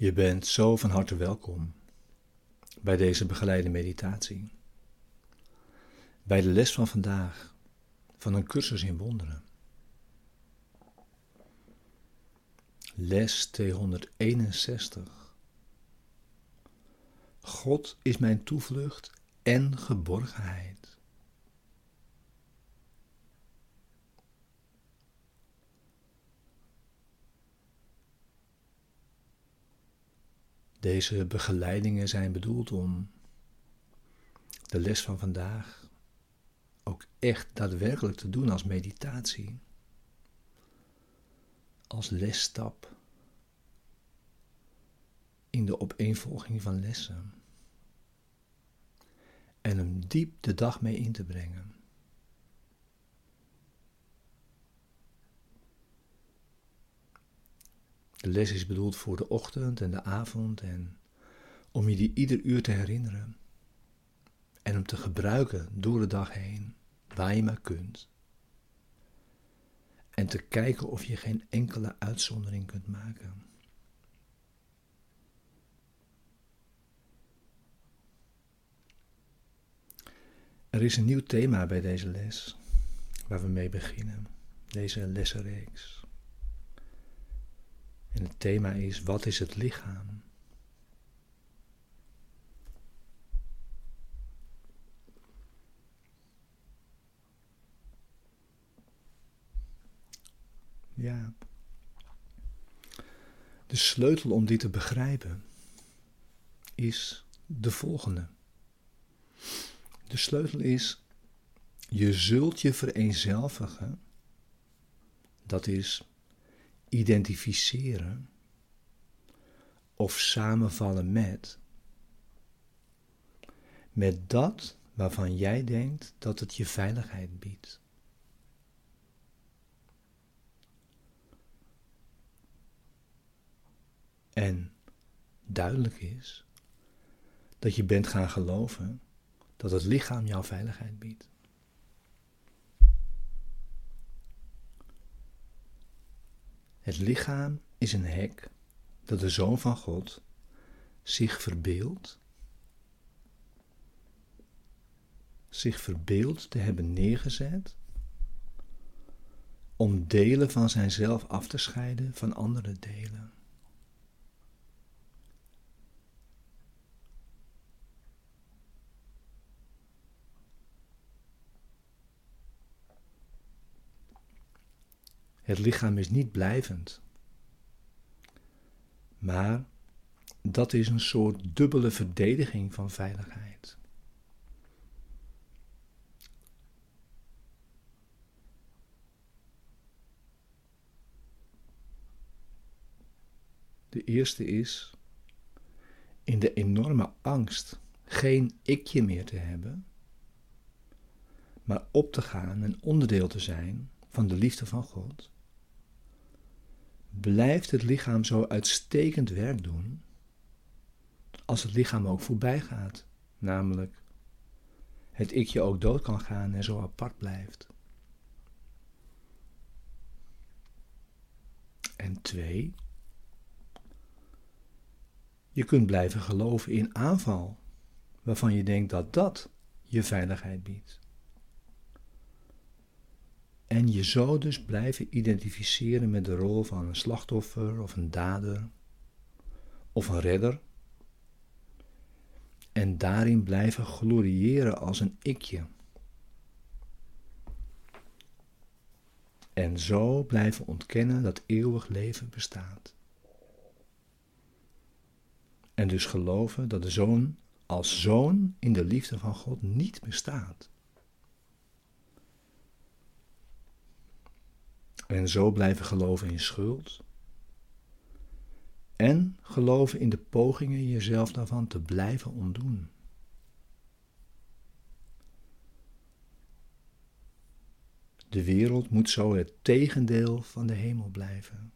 Je bent zo van harte welkom bij deze begeleide meditatie. Bij de les van vandaag van een cursus in wonderen. Les 261. God is mijn toevlucht en geborgenheid. Deze begeleidingen zijn bedoeld om de les van vandaag ook echt daadwerkelijk te doen als meditatie, als lesstap in de opeenvolging van lessen en hem diep de dag mee in te brengen. De les is bedoeld voor de ochtend en de avond en om je die ieder uur te herinneren en hem te gebruiken door de dag heen, waar je maar kunt. En te kijken of je geen enkele uitzondering kunt maken. Er is een nieuw thema bij deze les, waar we mee beginnen, deze lessenreeks. En het thema is: wat is het lichaam? Ja. De sleutel om dit te begrijpen is de volgende. De sleutel is: je zult je vereenzelvigen. Dat is identificeren of samenvallen met, met dat waarvan jij denkt dat het je veiligheid biedt. En duidelijk is dat je bent gaan geloven dat het lichaam jouw veiligheid biedt. Het lichaam is een hek dat de Zoon van God zich verbeeldt, zich verbeeldt te hebben neergezet om delen van zijnzelf af te scheiden van andere delen. Het lichaam is niet blijvend. Maar dat is een soort dubbele verdediging van veiligheid. De eerste is in de enorme angst geen ikje meer te hebben, maar op te gaan en onderdeel te zijn van de liefde van God blijft het lichaam zo uitstekend werk doen als het lichaam ook voorbij gaat. Namelijk het ikje ook dood kan gaan en zo apart blijft. En twee, je kunt blijven geloven in aanval, waarvan je denkt dat dat je veiligheid biedt. En je zou dus blijven identificeren met de rol van een slachtoffer of een dader of een redder. En daarin blijven gloriëren als een ikje. En zo blijven ontkennen dat eeuwig leven bestaat. En dus geloven dat de zoon als zoon in de liefde van God niet bestaat. En zo blijven geloven in schuld. En geloven in de pogingen jezelf daarvan te blijven ontdoen. De wereld moet zo het tegendeel van de hemel blijven.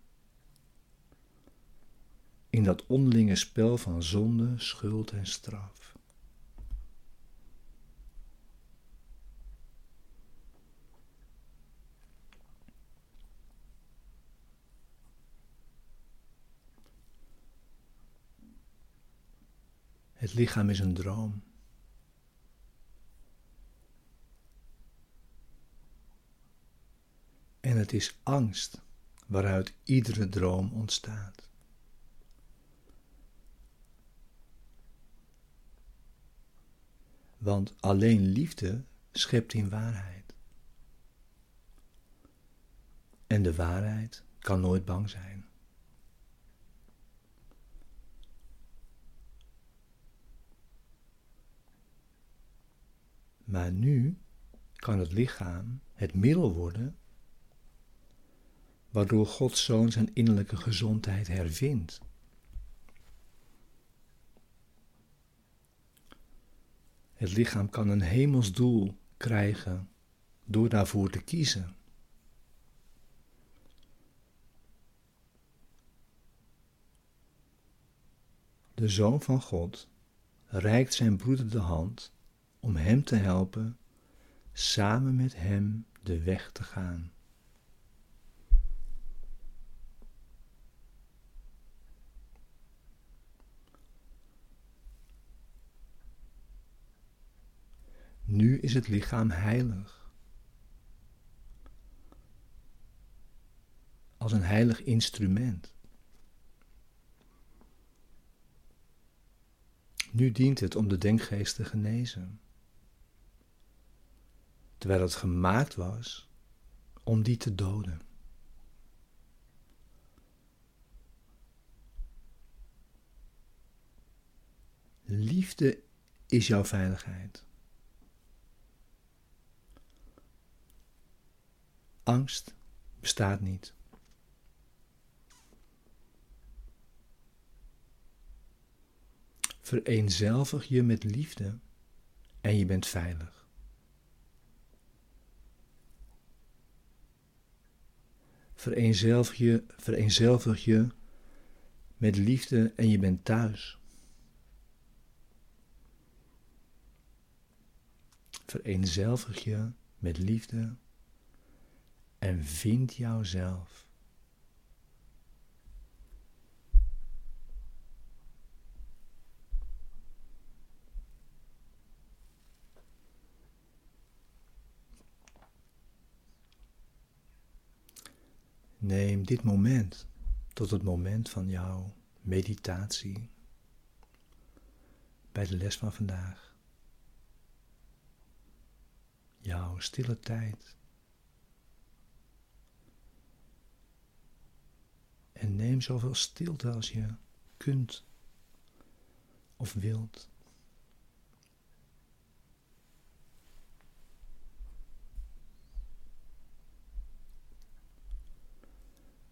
In dat onderlinge spel van zonde, schuld en straf. Het lichaam is een droom. En het is angst waaruit iedere droom ontstaat. Want alleen liefde schept in waarheid. En de waarheid kan nooit bang zijn. Maar nu kan het lichaam het middel worden waardoor Gods Zoon zijn innerlijke gezondheid hervindt. Het lichaam kan een hemels doel krijgen door daarvoor te kiezen. De Zoon van God reikt zijn broeder de hand om hem te helpen samen met hem de weg te gaan. Nu is het lichaam heilig. Als een heilig instrument. Nu dient het om de denkgeest te genezen. Terwijl het gemaakt was om die te doden. Liefde is jouw veiligheid. Angst bestaat niet. Vereenzelvig je met liefde en je bent veilig. Vereenzelvig je, met liefde en je bent thuis. Vereenzelvig je met liefde en vind jouzelf. Neem dit moment tot het moment van jouw meditatie bij de les van vandaag. Jouw stille tijd. En neem zoveel stilte als je kunt of wilt.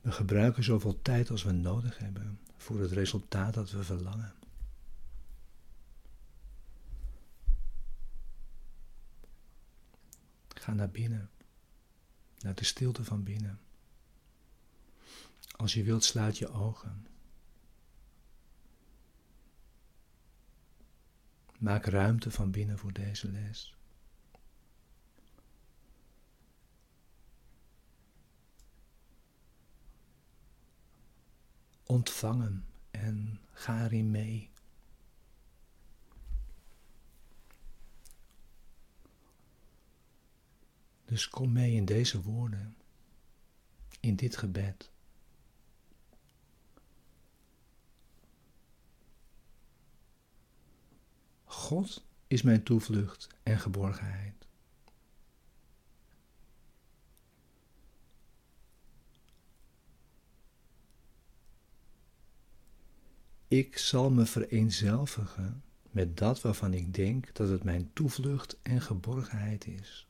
We gebruiken zoveel tijd als we nodig hebben voor het resultaat dat we verlangen. Ga naar binnen, naar de stilte van binnen. Als je wilt, sluit je ogen. Maak ruimte van binnen voor deze les. Ontvang hem en ga erin mee. Dus kom mee in deze woorden, in dit gebed. God is mijn toevlucht en geborgenheid. Ik zal me vereenzelvigen met dat waarvan ik denk dat het mijn toevlucht en geborgenheid is.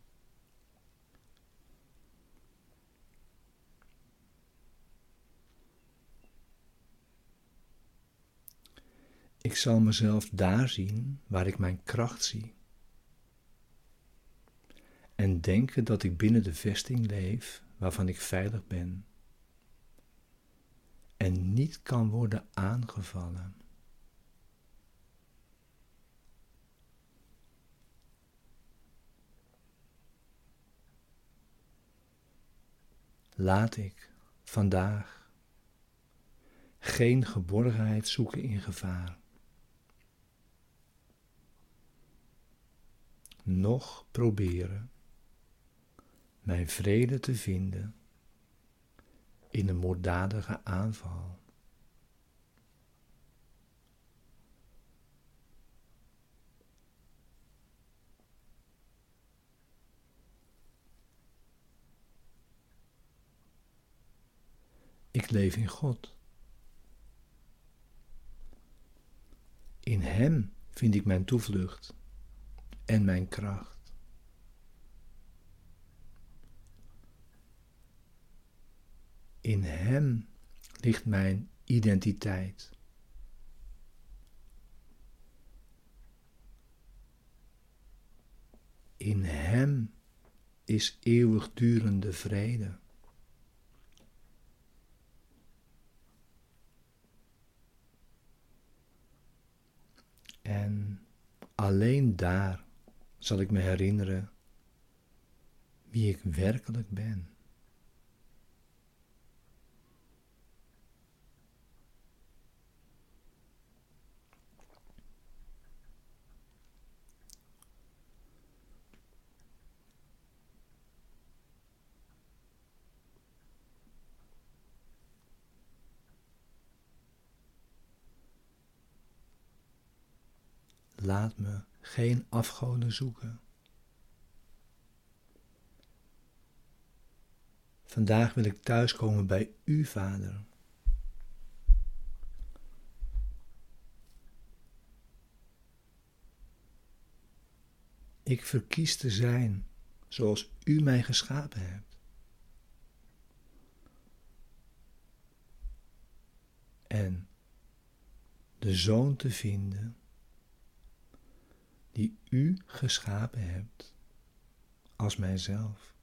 Ik zal mezelf daar zien waar ik mijn kracht zie. En denken dat ik binnen de vesting leef waarvan ik veilig ben. En niet kan worden aangevallen. Laat ik vandaag geen geborgenheid zoeken in gevaar. nog proberen mijn vrede te vinden in een moorddadige aanval. Ik leef in God. In Hem vind ik mijn toevlucht en mijn kracht. In Hem ligt mijn identiteit. In Hem is eeuwigdurende vrede. En alleen daar zal ik me herinneren wie ik werkelijk ben. Laat me geen afgoden zoeken. Vandaag wil ik thuiskomen bij U, Vader. Ik verkies te zijn zoals U mij geschapen hebt. En de zoon te vinden die u geschapen hebt als mijzelf.